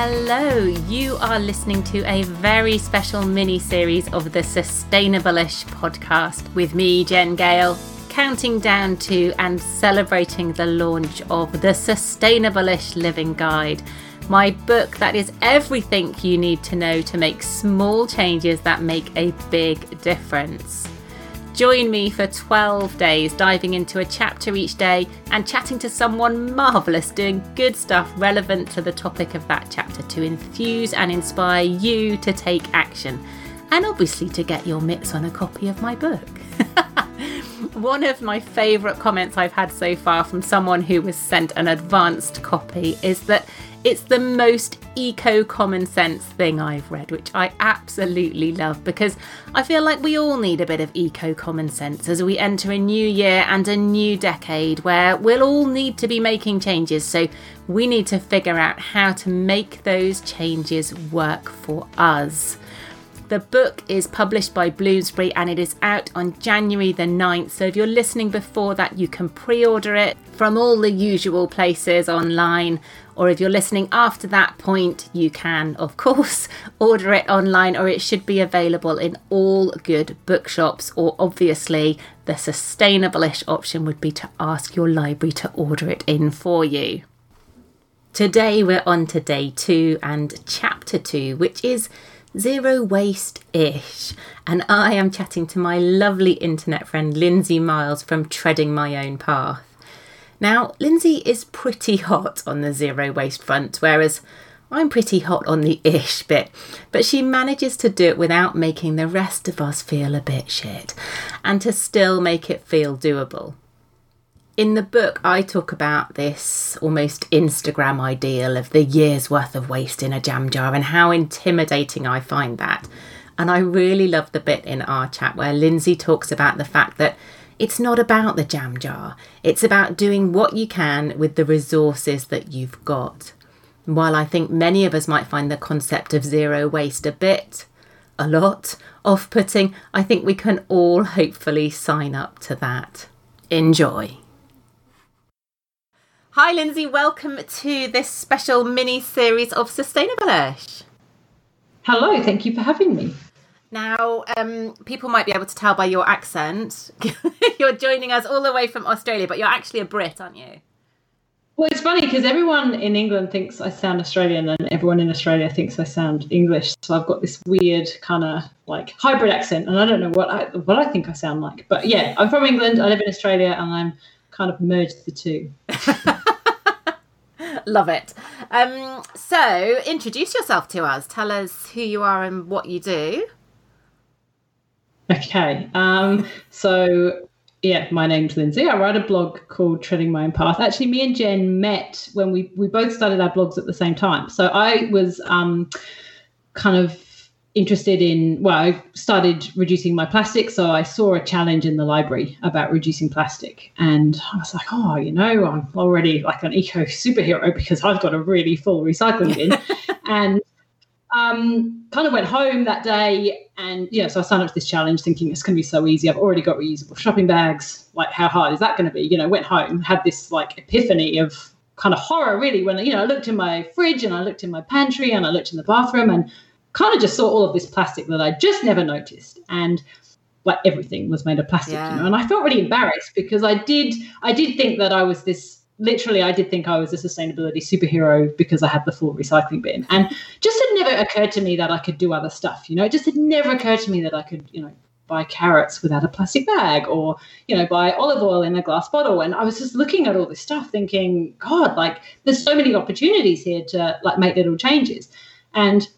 Hello, you are listening to a very special mini series of the Sustainableish podcast with me, Jen Gale, counting down to and celebrating the launch of the Sustainableish Living Guide, my book that is everything you need to know to make small changes that make a big difference. Join me for 12 days, diving into a chapter each day and chatting to someone marvellous doing good stuff relevant to the topic of that chapter to infuse and inspire you to take action. And obviously to get your mitts on a copy of my book. One of my favourite comments I've had so far from someone who was sent an advanced copy is that it's the most eco common sense thing I've read, which I absolutely love because I feel like we all need a bit of eco common sense as we enter a new year and a new decade where we'll all need to be making changes. So we need to figure out how to make those changes work for us. The book is published by Bloomsbury and it is out on January the 9th. So if you're listening before that, you can pre order it from all the usual places online. Or if you're listening after that point, you can, of course, order it online or it should be available in all good bookshops. Or obviously, the sustainable-ish option would be to ask your library to order it in for you. Today, we're on to day two and chapter two, which is zero waste ish. And I am chatting to my lovely internet friend Lindsay Miles from Treading My Own Path. Now, Lindsay is pretty hot on the zero waste front, whereas I'm pretty hot on the ish bit, but she manages to do it without making the rest of us feel a bit shit and to still make it feel doable in the book, I talk about this almost Instagram ideal of the year's worth of waste in a jam jar and how intimidating I find that. And I really love the bit in our chat where Lindsay talks about the fact that it's not about the jam jar, it's about doing what you can with the resources that you've got. While I think many of us might find the concept of zero waste a bit, a lot, off putting, I think we can all hopefully sign up to that. Enjoy. Hi, Lindsay. Welcome to this special mini series of Sustainableish. Hello, thank you for having me. Now, um, people might be able to tell by your accent, you're joining us all the way from Australia, but you're actually a Brit, aren't you? Well, it's funny because everyone in England thinks I sound Australian, and everyone in Australia thinks I sound English. So I've got this weird kind of like hybrid accent, and I don't know what I what I think I sound like. But yeah, I'm from England. I live in Australia, and I'm kind of merged the two. Love it. Um, so, introduce yourself to us. Tell us who you are and what you do. Okay. Um, so, yeah, my name's Lindsay. I write a blog called Treading My Own Path. Actually, me and Jen met when we we both started our blogs at the same time. So I was um, kind of interested in well i started reducing my plastic so i saw a challenge in the library about reducing plastic. And i was like oh you know i'm already like an eco superhero because i've got a really full recycling bin. And um, kind of went home that day and yeah so i signed up to this challenge thinking it's going to be so easy. I've already got reusable shopping bags. Like how hard is that going to be? You know went home had this like epiphany of kind of horror really when you know i looked in my fridge and i looked in my pantry and i looked in the bathroom and kind of just saw all of this plastic that I just never noticed. And like everything was made of plastic, yeah. you know. And I felt really embarrassed because I did I did think that I was this literally I did think I was a sustainability superhero because I had the full recycling bin. And just had never occurred to me that I could do other stuff, you know. It just had never occurred to me that I could, you know, buy carrots without a plastic bag or you know buy olive oil in a glass bottle and i was just looking at all this stuff thinking god like there's so many opportunities here to like make little changes and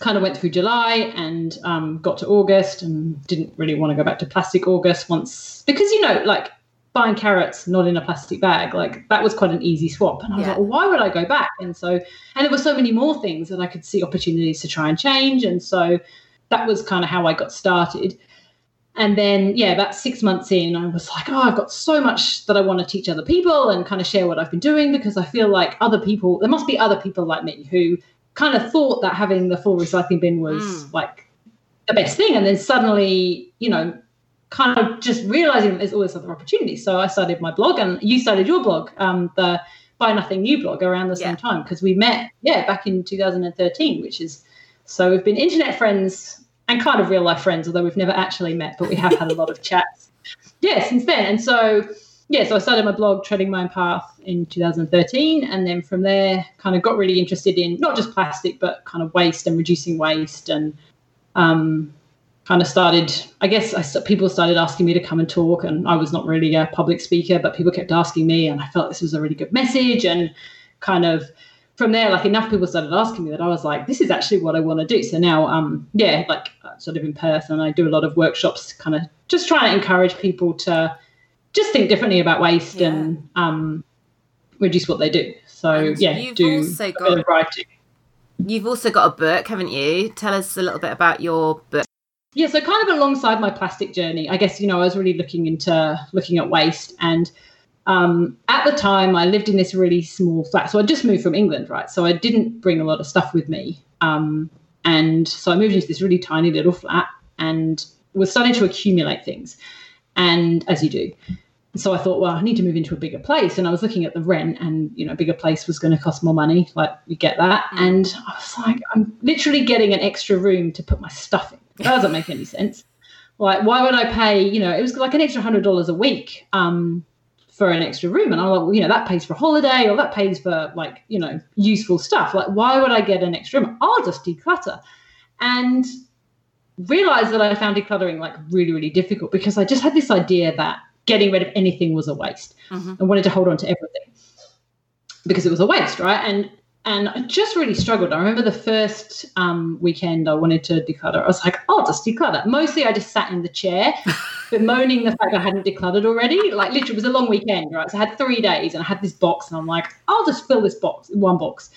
kind of went through July and um, got to August and didn't really want to go back to plastic August once because you know like buying carrots not in a plastic bag like that was quite an easy swap. And I was yeah. like well, why would I go back? And so and there were so many more things that I could see opportunities to try and change. And so that was kind of how I got started. And then yeah about six months in I was like oh I've got so much that I want to teach other people and kind of share what I've been doing because I feel like other people there must be other people like me who kind of thought that having the full recycling bin was mm. like the best thing. And then suddenly, you know, kind of just realizing there's all this other opportunity. So I started my blog and you started your blog, um, the Buy Nothing New blog around the same yeah. time because we met, yeah, back in 2013, which is so we've been internet friends and kind of real life friends, although we've never actually met, but we have had a lot of chats. Yeah, since then. And so, yeah, so I started my blog, Treading My Own Path, in 2013. And then from there, kind of got really interested in not just plastic, but kind of waste and reducing waste. And um, kind of started, I guess I, people started asking me to come and talk. And I was not really a public speaker, but people kept asking me. And I felt this was a really good message. And kind of, from there, like enough people started asking me that I was like, this is actually what I want to do. So now, um, yeah, like sort of in Perth, and I do a lot of workshops, kind of just trying to encourage people to just think differently about waste yeah. and um, reduce what they do. So and yeah, do also got, writing. You've also got a book, haven't you? Tell us a little bit about your book. Yeah, so kind of alongside my plastic journey, I guess you know I was really looking into looking at waste and um, at the time, I lived in this really small flat. So I just moved from England, right? So I didn't bring a lot of stuff with me. Um, and so I moved into this really tiny little flat and was starting to accumulate things. And as you do. So I thought, well, I need to move into a bigger place. And I was looking at the rent, and you know, a bigger place was going to cost more money. Like you get that. Mm. And I was like, I'm literally getting an extra room to put my stuff in. That doesn't make any sense. Like, why would I pay? You know, it was like an extra hundred dollars a week. Um, for an extra room. And I'm like, well, you know, that pays for a holiday or that pays for like, you know, useful stuff. Like, why would I get an extra room? I'll just declutter. And realized that I found decluttering like really, really difficult because I just had this idea that getting rid of anything was a waste mm-hmm. and wanted to hold on to everything because it was a waste, right? And and I just really struggled. I remember the first um, weekend I wanted to declutter. I was like, I'll just declutter. Mostly I just sat in the chair, bemoaning the fact I hadn't decluttered already. Like literally, it was a long weekend, right? So I had three days and I had this box, and I'm like, I'll just fill this box, one box.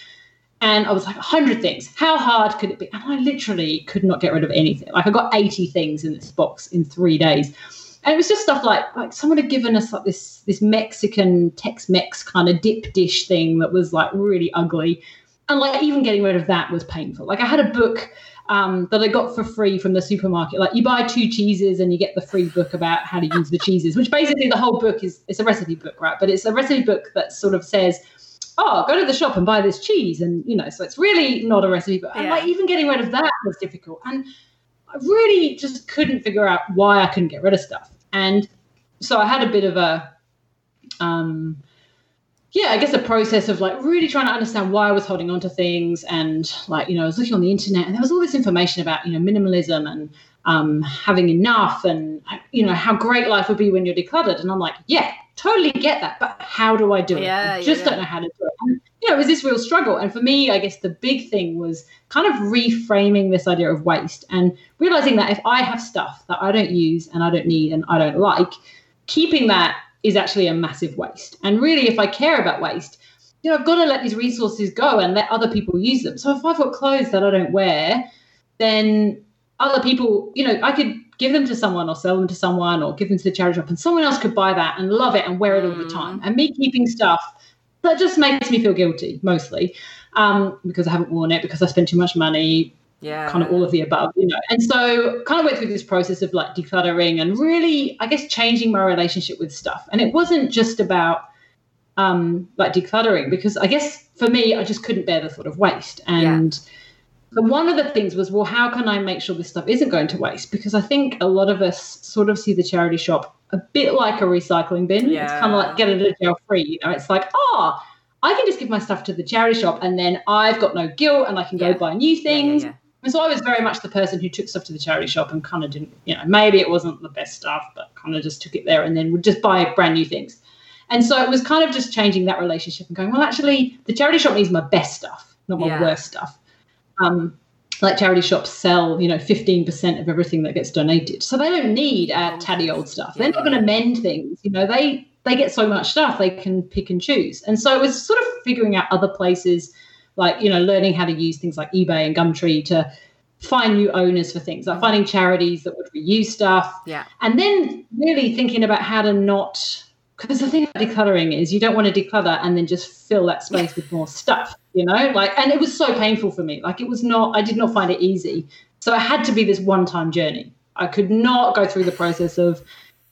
And I was like, 100 things. How hard could it be? And I literally could not get rid of anything. Like I got 80 things in this box in three days and it was just stuff like like someone had given us like this this Mexican Tex-Mex kind of dip dish thing that was like really ugly, and like even getting rid of that was painful. Like I had a book um, that I got for free from the supermarket. Like you buy two cheeses and you get the free book about how to use the cheeses, which basically the whole book is it's a recipe book, right? But it's a recipe book that sort of says, oh, go to the shop and buy this cheese, and you know, so it's really not a recipe book. And like even getting rid of that was difficult, and really just couldn't figure out why I couldn't get rid of stuff. And so I had a bit of a, um, yeah, I guess a process of like really trying to understand why I was holding on to things. And like, you know, I was looking on the internet and there was all this information about, you know, minimalism and um, having enough and, you know, how great life would be when you're decluttered. And I'm like, yeah, totally get that. But how do I do it? Yeah, I just yeah, don't know how to do it. And, it was this real struggle. And for me, I guess the big thing was kind of reframing this idea of waste and realizing that if I have stuff that I don't use and I don't need and I don't like, keeping that is actually a massive waste. And really, if I care about waste, you know, I've got to let these resources go and let other people use them. So if I've got clothes that I don't wear, then other people, you know, I could give them to someone or sell them to someone or give them to the charity shop and someone else could buy that and love it and wear it all the mm. time. And me keeping stuff that just makes me feel guilty mostly um, because I haven't worn it, because I spent too much money, yeah. kind of all of the above you know. And so kind of went through this process of like decluttering and really i guess changing my relationship with stuff. And it wasn't just about um like decluttering because i guess for me i just couldn't bear the thought of waste. And yeah. So one of the things was, well, how can I make sure this stuff isn't going to waste? Because I think a lot of us sort of see the charity shop a bit like a recycling bin. Yeah. It's kind of like get it at jail free. You know, it's like, oh, I can just give my stuff to the charity shop and then I've got no guilt and I can go buy new things. Yeah, yeah, and so I was very much the person who took stuff to the charity shop and kind of didn't, you know, maybe it wasn't the best stuff, but kind of just took it there and then would just buy brand new things. And so it was kind of just changing that relationship and going, well, actually, the charity shop needs my best stuff, not my worst stuff um, like charity shops sell, you know, 15% of everything that gets donated. So they don't need our tatty old stuff. They're not going to mend things. You know, they they get so much stuff they can pick and choose. And so it was sort of figuring out other places, like, you know, learning how to use things like eBay and Gumtree to find new owners for things, like finding charities that would reuse stuff. Yeah. And then really thinking about how to not because the thing about decluttering is you don't want to declutter and then just fill that space with more stuff you know like and it was so painful for me like it was not i did not find it easy so it had to be this one time journey i could not go through the process of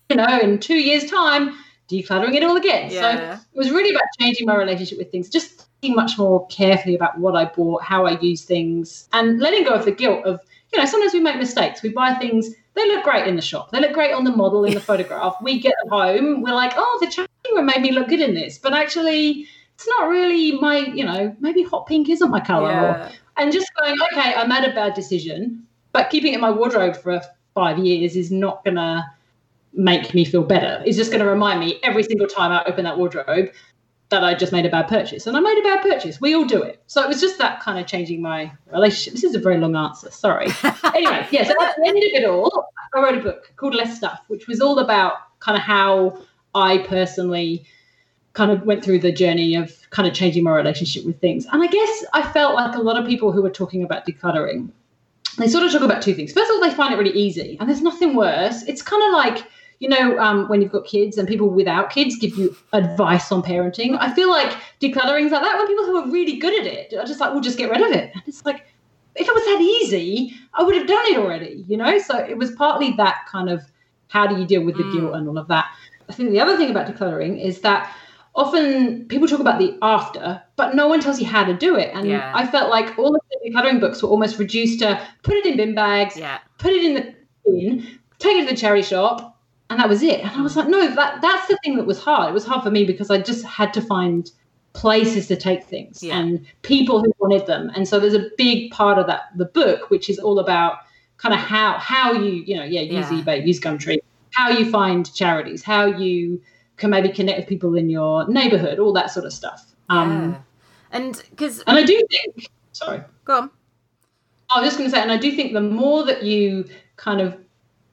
you know in two years time decluttering it all again. Yeah. So it was really about changing my relationship with things, just thinking much more carefully about what I bought, how I use things, and letting go of the guilt of, you know, sometimes we make mistakes. We buy things, they look great in the shop, they look great on the model in the photograph. We get home, we're like, oh, the changing room made me look good in this. But actually, it's not really my, you know, maybe hot pink isn't my color. Yeah. And just going, okay, I made a bad decision, but keeping it in my wardrobe for five years is not going to make me feel better. It's just going to remind me every single time I open that wardrobe that I just made a bad purchase. And I made a bad purchase. We all do it. So it was just that kind of changing my relationship. This is a very long answer. Sorry. anyway, yeah, so at the end of it all, I wrote a book called Less Stuff, which was all about kind of how I personally kind of went through the journey of kind of changing my relationship with things. And I guess I felt like a lot of people who were talking about decluttering, they sort of talk about two things. First of all, they find it really easy, and there's nothing worse. It's kind of like you know, um, when you've got kids and people without kids give you advice on parenting. I feel like decluttering is like that when people who are really good at it are just like, we'll just get rid of it. And it's like, if it was that easy, I would have done it already, you know? So it was partly that kind of how do you deal with the Mm. guilt and all of that. I think the other thing about decluttering is that often people talk about the after, but no one tells you how to do it. And Yeah. I felt like all of the decluttering books were almost reduced to put it in bin bags, Yeah. put it in the bin, take it to the charity shop, and that was it. And I was like, no, that that's the thing that was hard. It was hard for me because I just had to find places to take things Yeah. and people who wanted them. And so there's a big part of that the book which is all about kind of how how you, you know, yeah, use Yeah. eBay, use Gumtree, how you find charities, how you can maybe connect with people in your neighborhood, all that sort of stuff. Um yeah. And because, and I do think sorry. go on. I was just going to say, and I do think the more that you kind of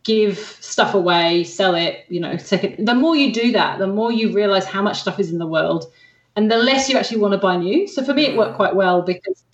give stuff away, sell it, you know, second, the more you do that, the more you realize how much stuff is in the world and the less you actually want to buy new. So for me, it worked quite well because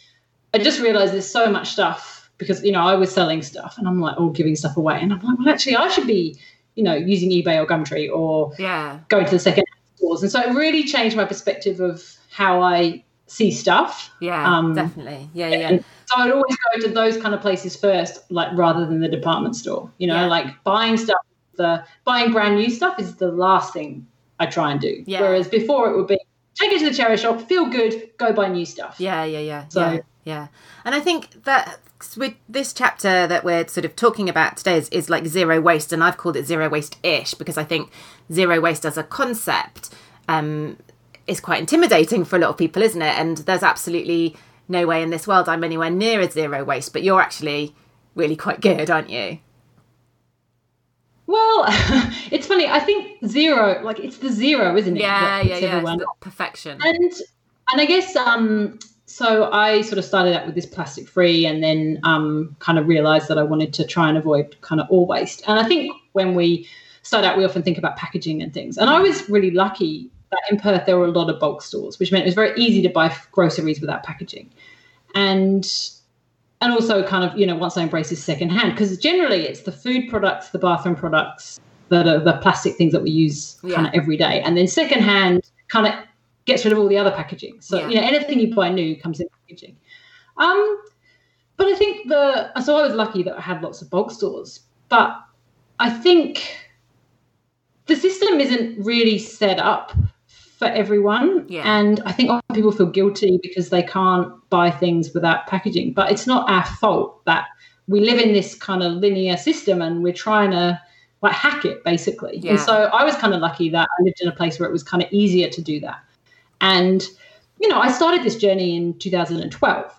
I just realized there's so much stuff because, you know, I was selling stuff and I'm like, oh, giving stuff away. And I'm like, well, actually, I should be, you know, using eBay or Gumtree or Yeah. going to the second stores. And so it really changed my perspective of how I see stuff. Yeah. Um, definitely. Yeah. Yeah. And so I'd always go to those kind of places first, like rather than the department store. You know, Yeah. like buying stuff, the buying brand new stuff is the last thing I try and do. Yeah. Whereas before it would be take it to the charity shop, feel good, go buy new stuff. Yeah, yeah, yeah. So- yeah, yeah. And I think that with this chapter that we're sort of talking about today is, is like zero waste, and I've called it zero waste ish because I think zero waste as a concept um, is quite intimidating for a lot of people, isn't it? And there's absolutely no way in this world I'm anywhere near a zero waste, but you're actually really quite good, aren't you? Well, it's funny. I think zero, like it's the zero, isn't it? Yeah, yeah, yeah. Perfection. and and I guess um so I sort of started out with this plastic free and then um kind of realized that I wanted to try and avoid kind of all waste. And I think when we start out we often think about packaging and things. And I was really lucky that in Perth there were a lot of bulk stores, which meant it was very easy to buy groceries without packaging. And and also kind of, you know, once I embrace this secondhand, because generally it's the food products, the bathroom products that are the plastic things that we use kind Yeah. of every day. And then secondhand kind of gets rid of all the other packaging. So, Yeah. you know, anything you buy new comes in packaging. Um, but I think the, so I was lucky that I had lots of bulk stores, but I think the system isn't really set up for everyone. Yeah. And I think often people feel guilty because they can't buy things without packaging. But it's not our fault that we live in this kind of linear system and we're trying to like hack it basically. Yeah. And so I was kind of lucky that I lived in a place where it was kind of easier to do that. And, you know, I started this journey in 2012.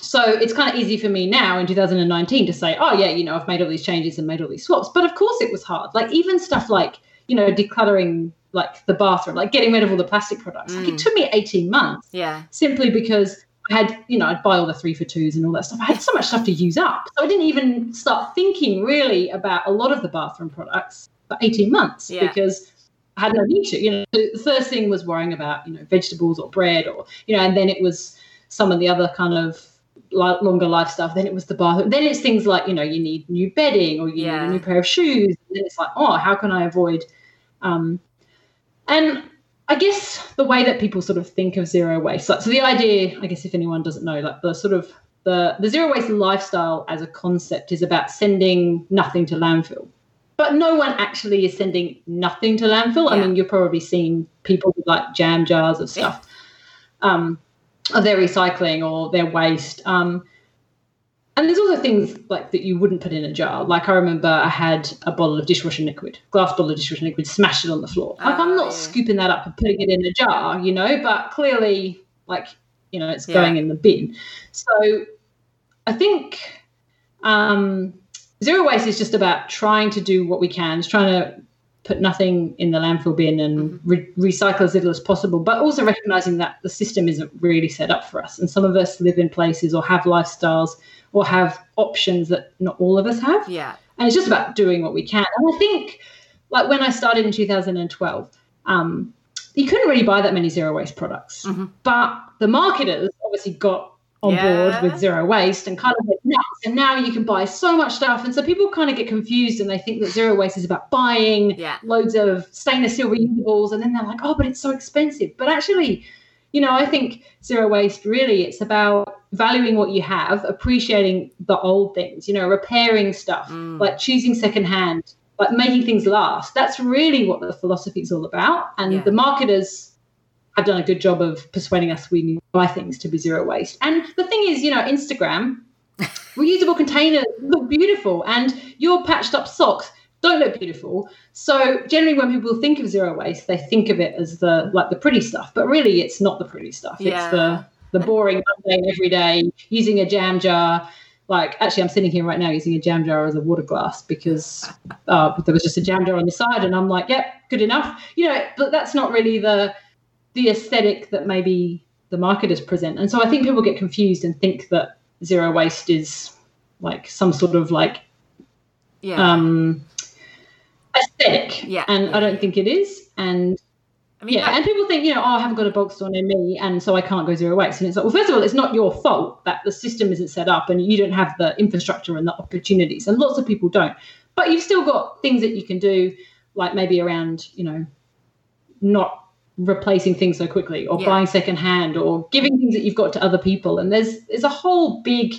So it's kind of easy for me now in 2019 to say, oh, yeah, you know, I've made all these changes and made all these swaps. But of course it was hard. Like even stuff like, you know, decluttering like the bathroom, like getting rid of all the plastic products. Like Mm. it took me 18 months Yeah, simply because I had, you know, I'd buy all the three for twos and all that stuff. I had so much stuff to use up. So I didn't even start thinking really about a lot of the bathroom products for 18 months Yeah. because I had no need to. You know, the first thing was worrying about, you know, vegetables or bread or, you know, and then it was some of the other kind of li- longer life stuff. Then it was the bathroom. Then it's things like, you know, you need new bedding or you Yeah. need a new pair of shoes. And then it's like, oh, how can I avoid um, and I guess the way that people sort of think of zero waste, so the idea, I guess if anyone doesn't know, like the sort of the, the zero waste lifestyle as a concept is about sending nothing to landfill. But no one actually is sending nothing to landfill. I mean, you've probably seen people with like jam jars of stuff, um, of their recycling or their waste. Um, and there's also things like that you wouldn't put in a jar. Like I remember I had a bottle of dishwasher liquid, glass bottle of dishwasher liquid, smashed it on the floor. Like I'm Oh, not yeah. scooping that up and putting it in a jar, you know, but clearly, like, you know, it's Yeah. going in the bin. So I think um, zero waste is just about trying to do what we can, it's trying to put nothing in the landfill bin and re- recycle as little as possible, but also recognizing that the system isn't really set up for us. And some of us live in places or have lifestyles or have options that not all of us have. Yeah. And it's just about doing what we can. And I think, like when I started in 2012, um, you couldn't really buy that many zero waste products. Mhm. But the marketers obviously got on Yeah. board with zero waste and kind of went nuts. And now you can buy so much stuff. And so people kind of get confused and they think that zero waste is about buying Yeah. loads of stainless steel reusables. And then they're like, oh, but it's so expensive. But actually, you know, I think zero waste really it's about valuing what you have, appreciating the old things, you know, repairing stuff, Mm. like choosing secondhand, like making things last. That's really what the philosophy is all about. And Yeah. the marketers have done a good job of persuading us we need buy things to be zero waste. And the thing is, you know, Instagram, reusable containers look beautiful, and your patched up socks don't look beautiful. So generally, when people think of zero waste, they think of it as the like the pretty stuff, but really, it's not the pretty stuff. Yeah. It's the the boring, mundane, everyday using a jam jar. Like actually, I'm sitting here right now using a jam jar as a water glass because uh, there was just a jam jar on the side, and I'm like, yep, good enough. You know, but that's not really the the aesthetic that maybe the marketers present. And so I think people get confused and think that zero waste is like some sort of like Yeah. um aesthetic. Yeah, And yeah. I don't think it is. And I mean, yeah, and people think, you know, oh, I haven't got a bulk store near me, and so I can't go zero waste. And it's like, well, first of all, it's not your fault that the system isn't set up and you don't have the infrastructure and the opportunities. And lots of people don't. But you've still got things that you can do, like maybe around, you know, not replacing things so quickly or Yeah. buying secondhand or giving things that you've got to other people. And there's there's a whole big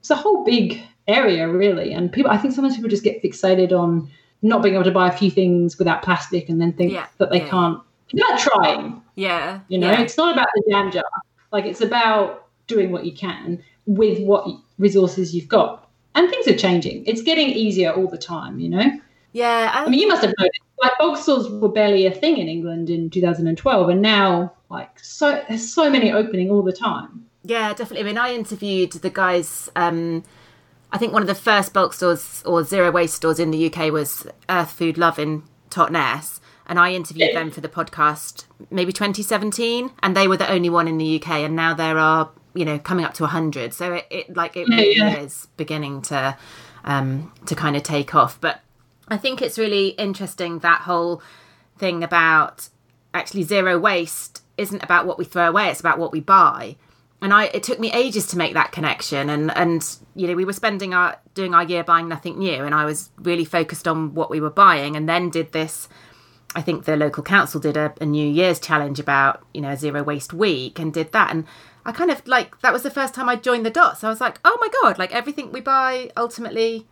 it's a whole big area really. And people I think sometimes people just get fixated on not being able to buy a few things without plastic and then think Yeah, that they yeah. can't it's about trying yeah. you know it's not about the jam jar like it's about doing what you can with what resources you've got and things are changing it's getting easier all the time you know Yeah. i mean you must have noticed like bulk stores were barely a thing in england in 2012 and now like so there's so many opening all the time Yeah, definitely. I mean, I interviewed the guys. Um, I think one of the first bulk stores or zero waste stores in the UK was Earth Food Love in Totnes, and I interviewed them for the podcast maybe 2017, and they were the only one in the UK, and now there are you know coming up to 100. So it, it like it really yeah. is beginning to um, to kind of take off. But I think it's really interesting that whole thing about actually zero waste isn't about what we throw away; it's about what we buy. And I it took me ages to make that connection and and you know we were spending our doing our year buying nothing new and I was really focused on what we were buying and then did this I think the local council did a, a New Year's challenge about you know zero waste week and did that. And I kind of like that was the first time I joined the dots. I was like oh my god like everything we buy ultimately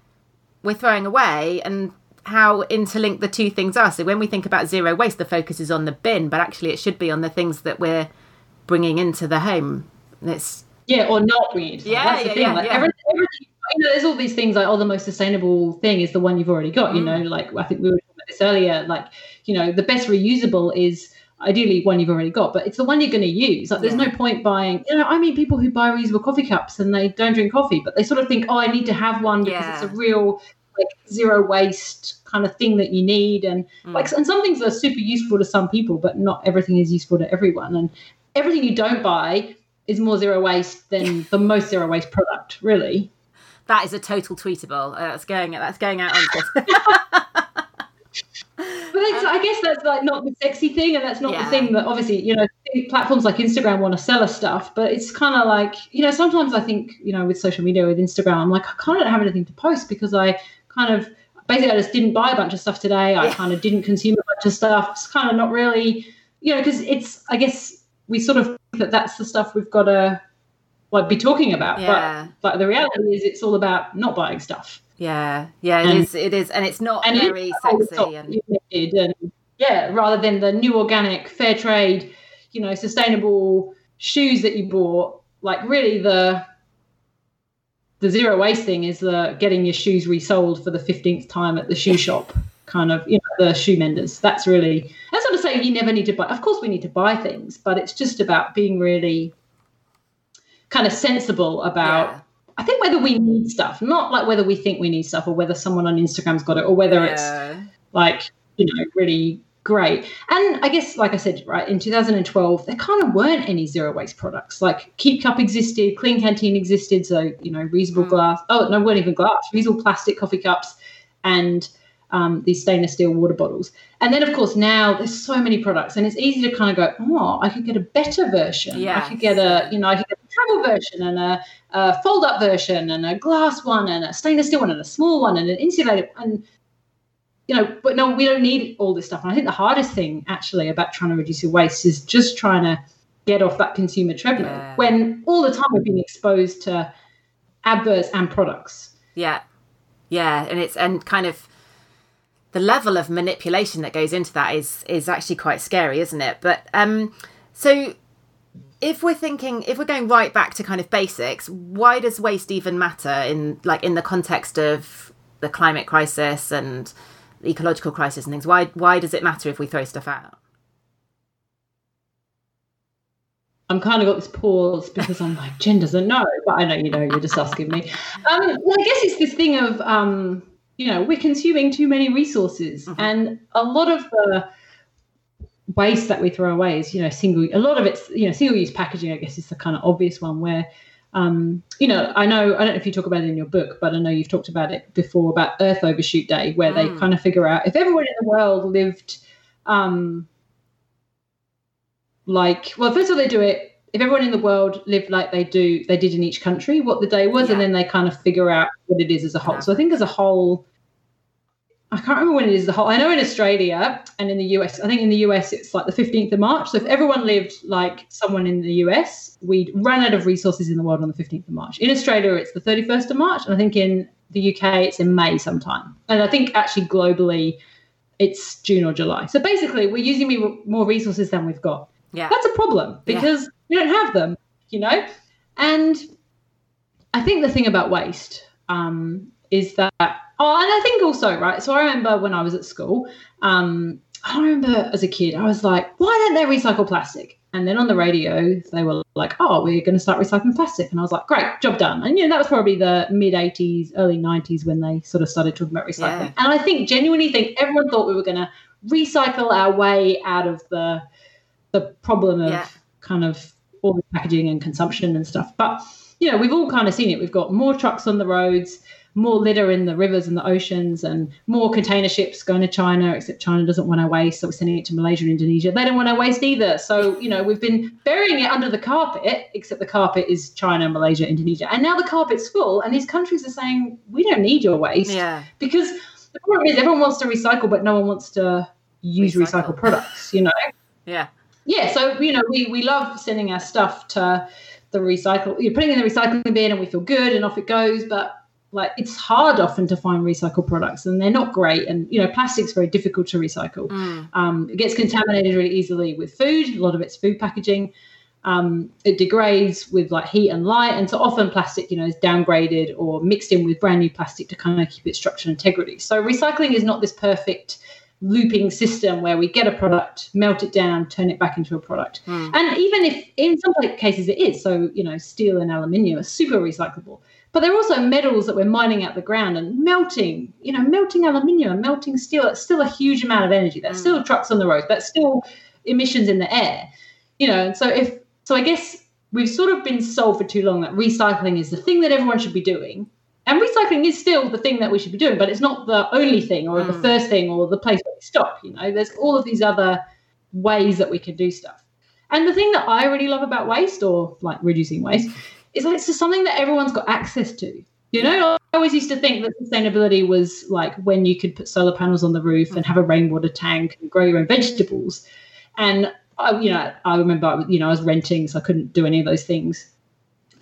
we're throwing away and how interlinked the two things are so when we think about zero waste the focus is on the bin but actually it should be on the things that we're bringing into the home it's yeah or not weird Yeah, that's the yeah, thing yeah, like yeah. everything, everything you know there's all these things like oh the most sustainable thing is the one you've already got you Mm. know like i think we were talking about this earlier like you know the best reusable is ideally one you've already got but it's the one you're going to use like there's Yeah. no point buying you know i mean people who buy reusable coffee cups and they don't drink coffee but they sort of think oh i need to have one because Yeah. it's a real like zero waste kind of thing that you need and Mm. like and some things are super useful to some people but not everything is useful to everyone and everything you don't buy is more zero waste than the most zero waste product really that is a total tweetable. Uh, that's going that's going out on. But I guess that's like not the sexy thing, and that's not Yeah. the thing that obviously you know platforms like Instagram want to sell us stuff. But it's kind of like you know sometimes I think you know with social media with Instagram, I'm like I kind of don't have anything to post because I kind of basically I just didn't buy a bunch of stuff today. I Yeah. kind of didn't consume a bunch of stuff. It's kind of not really you know because it's I guess we sort of think that that's the stuff we've got to like be talking about. Yeah. But but the reality is, it's all about not buying stuff. Yeah, yeah, it And- is. It is, and it's not And very it's sexy. And and yeah, rather than the new organic, fair trade, you know, sustainable shoes that you bought. Like really, the the zero waste thing is the getting your shoes resoled for the fifteenth time at the shoe shop. Kind of, you know, the shoe menders. That's really. That's not to say you never need to buy. Of course, we need to buy things, but it's just about being really kind of sensible about. yeah, I think whether we need stuff, not like whether we think we need stuff or whether someone on Instagram's got it or whether it's like, you know, really great. And I guess, like I said, right, in 2012, there kind of weren't any zero waste products. Like Keep Cup existed, Klean Kanteen existed, so, you know, reusable Mm. glass. Oh, no, weren't even glass, reusable plastic coffee cups and um, these stainless steel water bottles. And then, of course, now there's so many products, and it's easy to kind of go, oh, I could get a better version. I could get a, you know, I could get a travel version and a, a fold up version and a glass one and a stainless steel one and a small one and an insulated and you know, but no, we don't need all this stuff. And I think the hardest thing actually about trying to reduce your waste is just trying to get off that consumer treadmill Yeah. when all the time we're being exposed to adverts and products. yeah, yeah, and it's and kind of the level of manipulation that goes into that is is actually quite scary, isn't it? But um, so if we're thinking if we're going right back to kind of basics, why does waste even matter in like in the context of the climate crisis and ecological crisis and things? Why why does it matter if we throw stuff out? I'm kind of got this pause because I'm like, Jen doesn't know, but I know you know, you're just asking me. Um, well, I guess it's this thing of, um, you know, we're consuming too many resources, Mhm. and a lot of the waste that we throw away is, you know, single. A lot of it's, you know, single-use packaging. I guess is the kind of obvious one where, um, you know, I know I don't know if you talk about it in your book, but I know you've talked about it before about Earth Overshoot Day, where they Mm. kind of figure out if everyone in the world lived. Um, like well first of all they do it if everyone in the world lived like they do they did in each country what the day was Yeah. and then they kind of figure out what it is as a whole Yeah. so i think as a whole i can't remember when it is the whole i know in australia and in the us i think in the us it's like the 15th of march. So if everyone lived like someone in the us we'd run out of resources in the world on the 15th of march. In australia it's the 31st of march and i think in the uk it's in may sometime. And i think actually globally it's june or july. So basically we're using more resources than we've got. Yeah, that's a problem because we don't have them, you know? And I think the thing about waste um, is that, oh, and I think also, right? So I remember when I was at school, um, I remember as a kid, I was like, why don't they recycle plastic? And then on the radio, they were like, oh, we're going to start recycling plastic. And I was like, great, job done. And, you know, that was probably the mid 80s, early 90s when they sort of started talking about recycling. Yeah. And I think, genuinely think everyone thought we were going to recycle our way out of the the problem of Yeah. kind of all the packaging and consumption and stuff. But you know, we've all kind of seen it. We've got more trucks on the roads, more litter in the rivers and the oceans, and more container ships going to China. Except China doesn't want our waste, so we're sending it to Malaysia and Indonesia. They don't want our waste either. So you know, we've been burying it under the carpet. Except the carpet is China, Malaysia, Indonesia, and now the carpet's full, and these countries are saying we don't need your waste yeah, because the problem is everyone wants to recycle, but no one wants to use Recycle. recycled products. You know yeah, yeah so you know we we love sending our stuff to the recycle you're putting in the recycling bin and we feel good and off it goes but like it's hard often to find recycled products and they're not great and you know plastic's very difficult to recycle Mm. um, it gets contaminated really easily with food a lot of it's food packaging um, it degrades with like heat and light and so often plastic you know is downgraded or mixed in with brand new plastic to kind of keep its structure and integrity so recycling is not this perfect looping system where we get a product, melt it down, turn it back into a product. Mm. And even if in some cases it is, so you know, steel and aluminium are super recyclable. But there are also metals that we're mining out the ground and melting, you know, melting aluminium and melting steel. It's still a huge amount of energy. That's Mm. still trucks on the road. That's still emissions in the air. You know, and so if so I guess we've sort of been sold for too long that recycling is the thing that everyone should be doing. And recycling is still the thing that we should be doing, but it's not the only thing or the Mm. first thing or the place where we stop. You know, there's all of these other ways that we can do stuff. And the thing that I really love about waste or like reducing waste is that it's just something that everyone's got access to. You know, I always used to think that sustainability was like when you could put solar panels on the roof and have a rainwater tank and grow your own vegetables. And I, you know, I remember, you know, I was renting, so I couldn't do any of those things.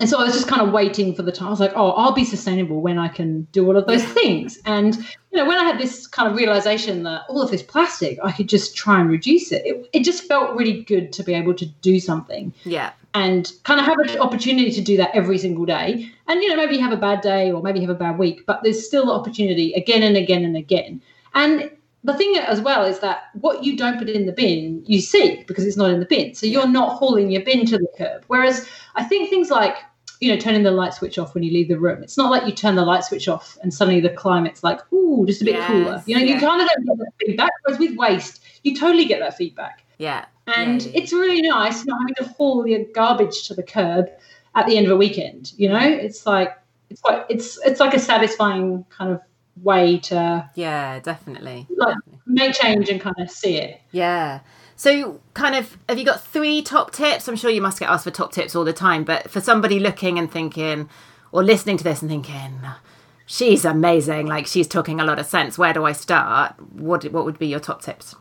and so I was just kind of waiting for the time. I was like, oh, I'll be sustainable when I can do all of those things. And, you know, when I had this kind of realization that all of this plastic, I could just try and reduce it, it, it just felt really good to be able to do something. Yeah. And kind of have an opportunity to do that every single day. And, you know, maybe you have a bad day or maybe you have a bad week, but there's still opportunity again and again and again. And the thing as well is that what you don't put in the bin, you see because it's not in the bin. So you're not hauling your bin to the curb. Whereas I think things like you know, turning the light switch off when you leave the room. It's not like you turn the light switch off and suddenly the climate's like, ooh, just a bit yes, cooler. You know, yeah. you kind of don't get that feedback. Whereas with waste, you totally get that feedback. Yeah. And yeah, yeah. it's really nice not having to haul your garbage to the curb at the end of a weekend. You know, it's like it's like it's it's like a satisfying kind of way to yeah, definitely, like, definitely. make change and kind of see it. Yeah. So, kind of, have you got three top tips? I'm sure you must get asked for top tips all the time, but for somebody looking and thinking, or listening to this and thinking, she's amazing, like she's talking a lot of sense. Where do I start? What what would be your top tips?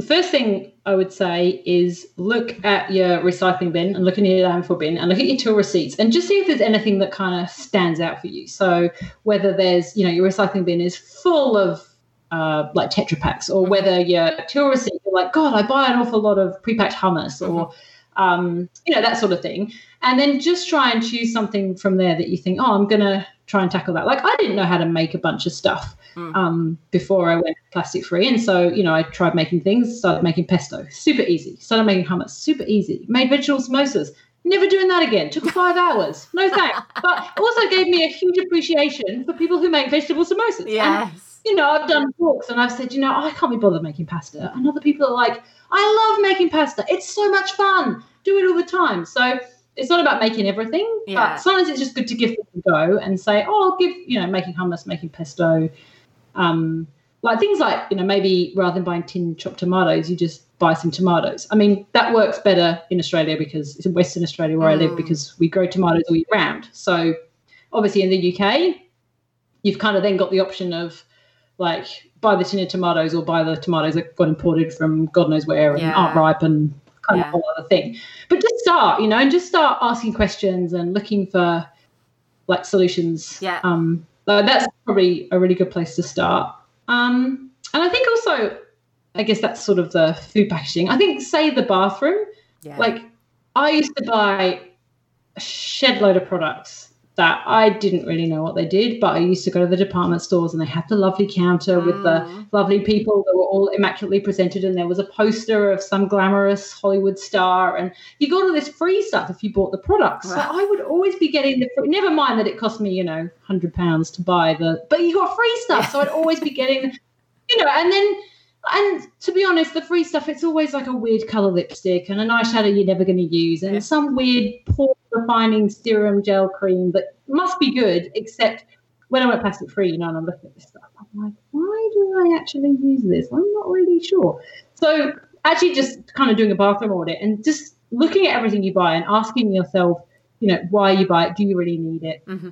The first thing I would say is look at your recycling bin and look in your landfill bin and look at your till receipts and just see if there's anything that kind of stands out for you. So whether there's, you know, your recycling bin is full of uh, like Tetra Paks, or whether you're till receipt, you're like, God, I buy an awful lot of prepacked hummus, or. Um, you know that sort of thing, and then just try and choose something from there that you think, oh, I'm gonna try and tackle that. Like I didn't know how to make a bunch of stuff mm. um, before I went plastic free, and so you know I tried making things, started making pesto, super easy. Started making hummus, super easy. Made vegetable samosas, Never doing that again. Took five hours. No thanks. But also gave me a huge appreciation for people who make vegetable samosas. Yes. And you know, I've done talks and I've said, you know, I can't be bothered making pasta. And other people are like, I love making pasta. It's so much fun. Do it all the time. So it's not about making everything, yeah. but sometimes it's just good to give it a go and say, oh, I'll give, you know, making hummus, making pesto. Um, like things like, you know, maybe rather than buying tin chopped tomatoes, you just buy some tomatoes. I mean, that works better in Australia because it's in Western Australia where mm. I live mm. because we grow tomatoes all year round. So obviously in the UK, you've kind of then got the option of like buy the tin of tomatoes or buy the tomatoes that got imported from God knows where and yeah. aren't ripe and kind yeah. of whole other thing. But just start, you know, and just start asking questions and looking for like solutions. Yeah. Um, so that's probably a really good place to start. Um, and I think also, I guess that's sort of the food packaging. I think, say, the bathroom. Yeah. Like, I used to buy a shed load of products that I didn't really know what they did, but I used to go to the department stores and they had the lovely counter mm. with the mm. lovely people that were all immaculately presented, and there was a poster of some glamorous Hollywood star, and you got all this free stuff if you bought the products. Wow. So I would always be getting the free, never mind that it cost me, you know, hundred pounds to buy the, but you got free stuff, so I'd always be getting, you know, and then. And to be honest, the free stuff, it's always like a weird colour lipstick and an eyeshadow you're never going to use and yeah. some weird pore refining serum gel cream that must be good, except when I went plastic free, you know, and I'm looking at this stuff, I'm like, why do I actually use this? I'm not really sure. So actually just kind of doing a bathroom audit and just looking at everything you buy and asking yourself, you know, why you buy it, do you really need it? Mm-hmm.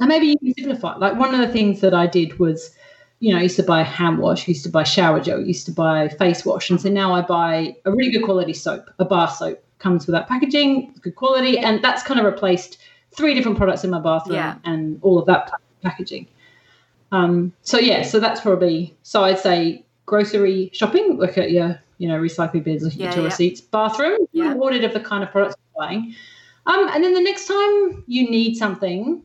And maybe you can simplify. Like one of the things that I did was, you know, I used to buy hand wash, used to buy shower gel, used to buy face wash. And so now I buy a really good quality soap, a bar soap comes with that packaging, good quality, and that's kind of replaced three different products in my bathroom yeah. and all of that packaging. Um, so yeah, so that's probably so I'd say grocery shopping, look at your you know recycling bins, look at yeah, your yeah. receipts, bathroom, yeah. rewarded of the kind of products you're buying. Um, and then the next time you need something,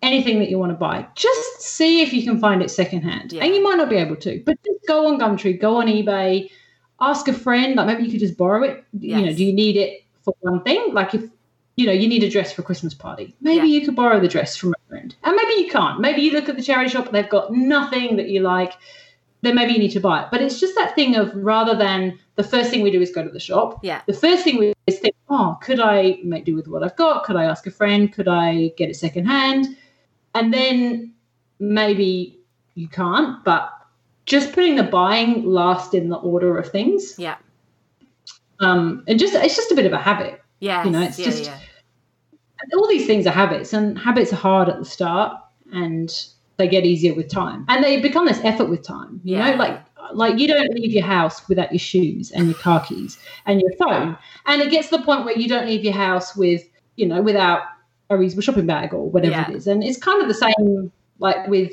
anything that you want to buy, just see if you can find it secondhand. And you might not be able to, but just go on Gumtree, go on eBay, ask a friend, like maybe you could just borrow it. Yes. You know, do you need it for one thing? Like if you know you need a dress for a Christmas party, maybe yeah. you could borrow the dress from a friend, and maybe you can't. Maybe you look at the charity shop and they've got nothing that you like. Then maybe you need to buy it. But it's just that thing of rather than the first thing we do is go to the shop. Yeah. The first thing we is think, oh, could I make do with what I've got? Could I ask a friend? Could I get it secondhand? And then maybe you can't, but just putting the buying last in the order of things. Yeah. Um, and just it's just a bit of a habit. Yeah. You know, it's yeah, just yeah. all these things are habits, and habits are hard at the start, and they get easier with time, and they become this effort with time. You yeah. know, like like you don't leave your house without your shoes and your car keys and your phone, and it gets to the point where you don't leave your house with you know, without a reasonable shopping bag or whatever it is. And it's kind of the same like with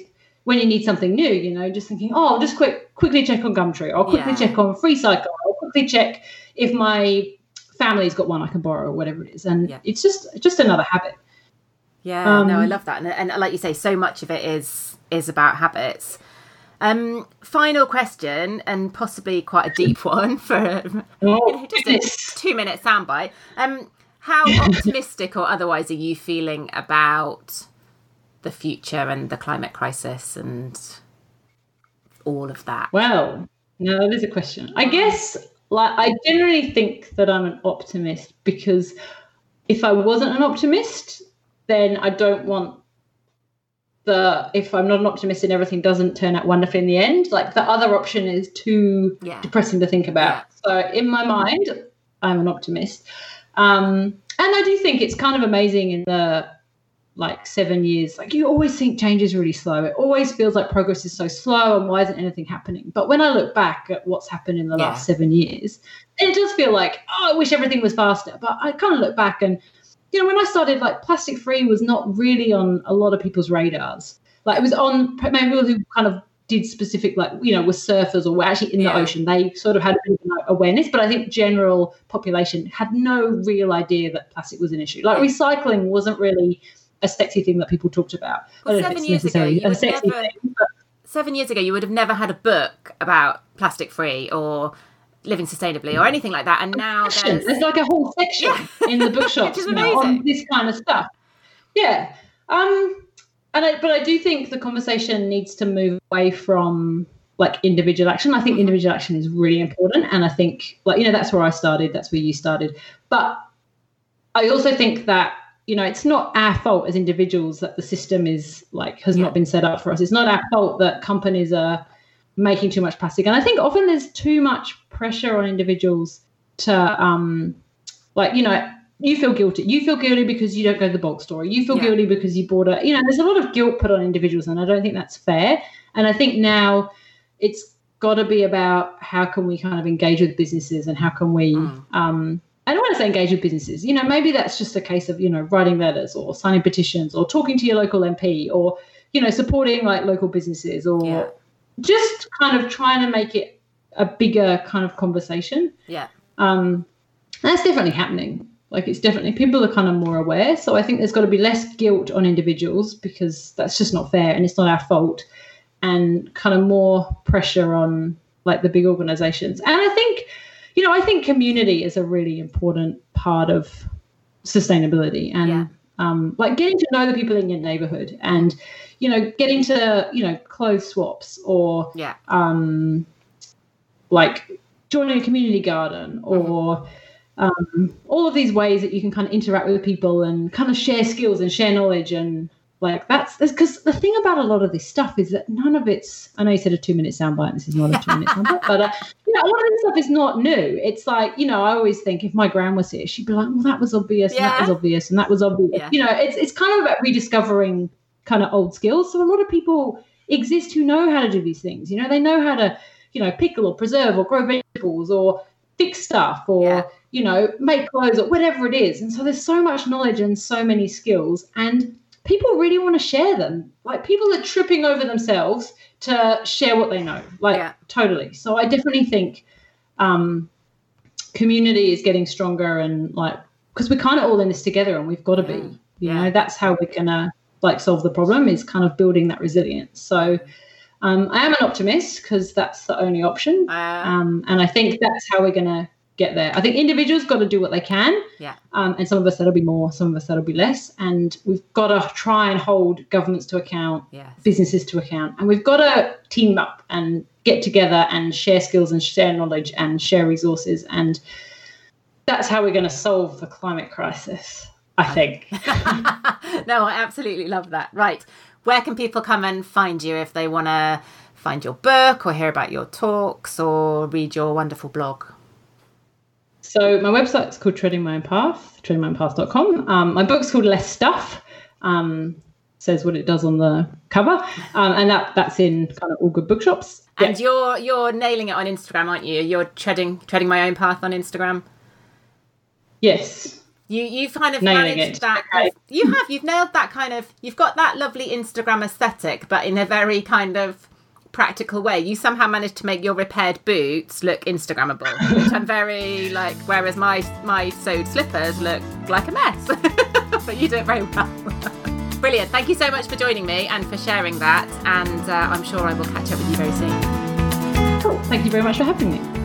when you need something new, you know, just thinking, oh, I'll just quick quickly check on Gumtree, or I'll quickly Yeah. check on FreeCycle, or quickly check if my family's got one I can borrow or whatever it is. And Yeah. it's just just another habit. Yeah, no, I Um, love that, and, and like you say, so much of it is is about habits. Um, final question, and possibly quite a deep one for you know, Oh, just goodness. a two minute soundbite. Um, how optimistic or otherwise are you feeling about the future and the climate crisis and all of that? Well, no, that is a question. I guess like I generally think that I'm an optimist because if I wasn't an optimist, then I don't want the if I'm not an optimist and everything doesn't turn out wonderfully in the end, like the other option is too Yeah. depressing to think about. So in my mind, I'm an optimist. Um, and I do think it's kind of amazing in the like seven years. Like you always think change is really slow. It always feels like progress is so slow and why isn't anything happening? But when I look back at what's happened in the Yeah. last seven years, it does feel like, oh, I wish everything was faster. But I kind of look back and you know, when I started, like plastic free was not really on a lot of people's radars. Like it was on maybe people who kind of did specific, like you know, were surfers or were actually in Yeah. the ocean. They sort of had a bit of an awareness, but I think general population had no real idea that plastic was an issue. Like recycling wasn't really a sexy thing that people talked about. Well, I don't know if seven years ago, you a would sexy never- thing, but Seven years ago, you would have never had a book about plastic free or living sustainably or anything like that, and now there's There's like a whole section in the bookshops Which is now on this kind of stuff. Yeah. Um and I, but I do think the conversation needs to move away from like individual action. I think Mm-hmm. individual action is really important and I think like you know that's where I started, that's where you started. But I also think that you know it's not our fault as individuals that the system is like has Yeah. not been set up for us. It's not our fault that companies are making too much plastic. And I think often there's too much pressure on individuals to um like you know you feel guilty you feel guilty because you don't go to the bulk store you feel Yeah. guilty because you bought a you know there's a lot of guilt put on individuals and i don't think that's fair and i think now it's got to be about how can we kind of engage with businesses and how can we Mm. um I don't want to say engage with businesses. You know, maybe that's just a case of, you know, writing letters or signing petitions or talking to your local MP or, you know, supporting like local businesses or Yeah. just kind of trying to make it a bigger kind of conversation yeah, um, that's definitely happening. Like it's definitely people are kind of more aware. So I think there's got to be less guilt on individuals because that's just not fair and it's not our fault, and kind of more pressure on like the big organizations. And I think, you know, I think community is a really important part of sustainability and. Yeah. Um, like getting to know the people in your neighborhood and you know getting to you know clothes swaps or yeah, um, like joining a community garden or um, all of these ways that you can kind of interact with people and kind of share skills and share knowledge and like that's because the thing about a lot of this stuff is that none of it's I know you said a two minute soundbite and this is not a two minute soundbite but uh, you know a lot of this stuff is not new it's like you know I always think if my gran was here she'd be like well that was obvious and that was obvious and that was obvious Yeah. you know it's it's kind of about rediscovering kind of old skills so a lot of people exist who know how to do these things you know they know how to you know, pickle or preserve or grow vegetables or fix stuff or, Yeah. you know, make clothes or whatever it is. And so there's so much knowledge and so many skills, and people really want to share them. Like people are tripping over themselves to share what they know, like Yeah. totally. So I definitely think um, community is getting stronger and like, because we're kind of all in this together and we've got to be, you Yeah. know, that's how we're going to like solve the problem is kind of building that resilience. So, um, I am an optimist because that's the only option. uh, Um, and I think that's how we're going to get there. I think individuals got to do what they can. Yeah. Um, and some of us that'll be more, some of us that'll be less. And we've got to try and hold governments to account, yes, businesses to account. And we've got to team up and get together and share skills and share knowledge and share resources. And that's how we're going to solve the climate crisis, I think. no, I absolutely love that. Right. Where can people come and find you if they want to find your book or hear about your talks or read your wonderful blog? So my website's called Treading My Own Path, treadingmyownpath.com. Um, my book's called Less Stuff. Um, says what it does on the cover, um, and that that's in kind of all good bookshops. And you're you're nailing it on Instagram, aren't you? You're treading treading my own path on Instagram. Yes, You you've kind of Nailing managed it. that. Okay. You have. You've nailed that kind of. You've got that lovely Instagram aesthetic, but in a very kind of practical way. You somehow managed to make your repaired boots look Instagrammable, which I'm very like. Whereas my my sewed slippers look like a mess, but you do it very well. Brilliant. Thank you so much for joining me and for sharing that. And uh, I'm sure I will catch up with you very soon. Cool. Thank you very much for having me.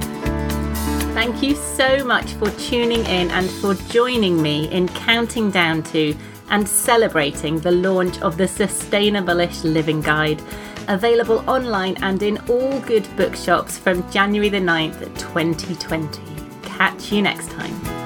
Thank you so much for tuning in and for joining me in counting down to and celebrating the launch of the Sustainable-ish Living Guide, available online and in all good bookshops from January the 9th, 2020. Catch you next time.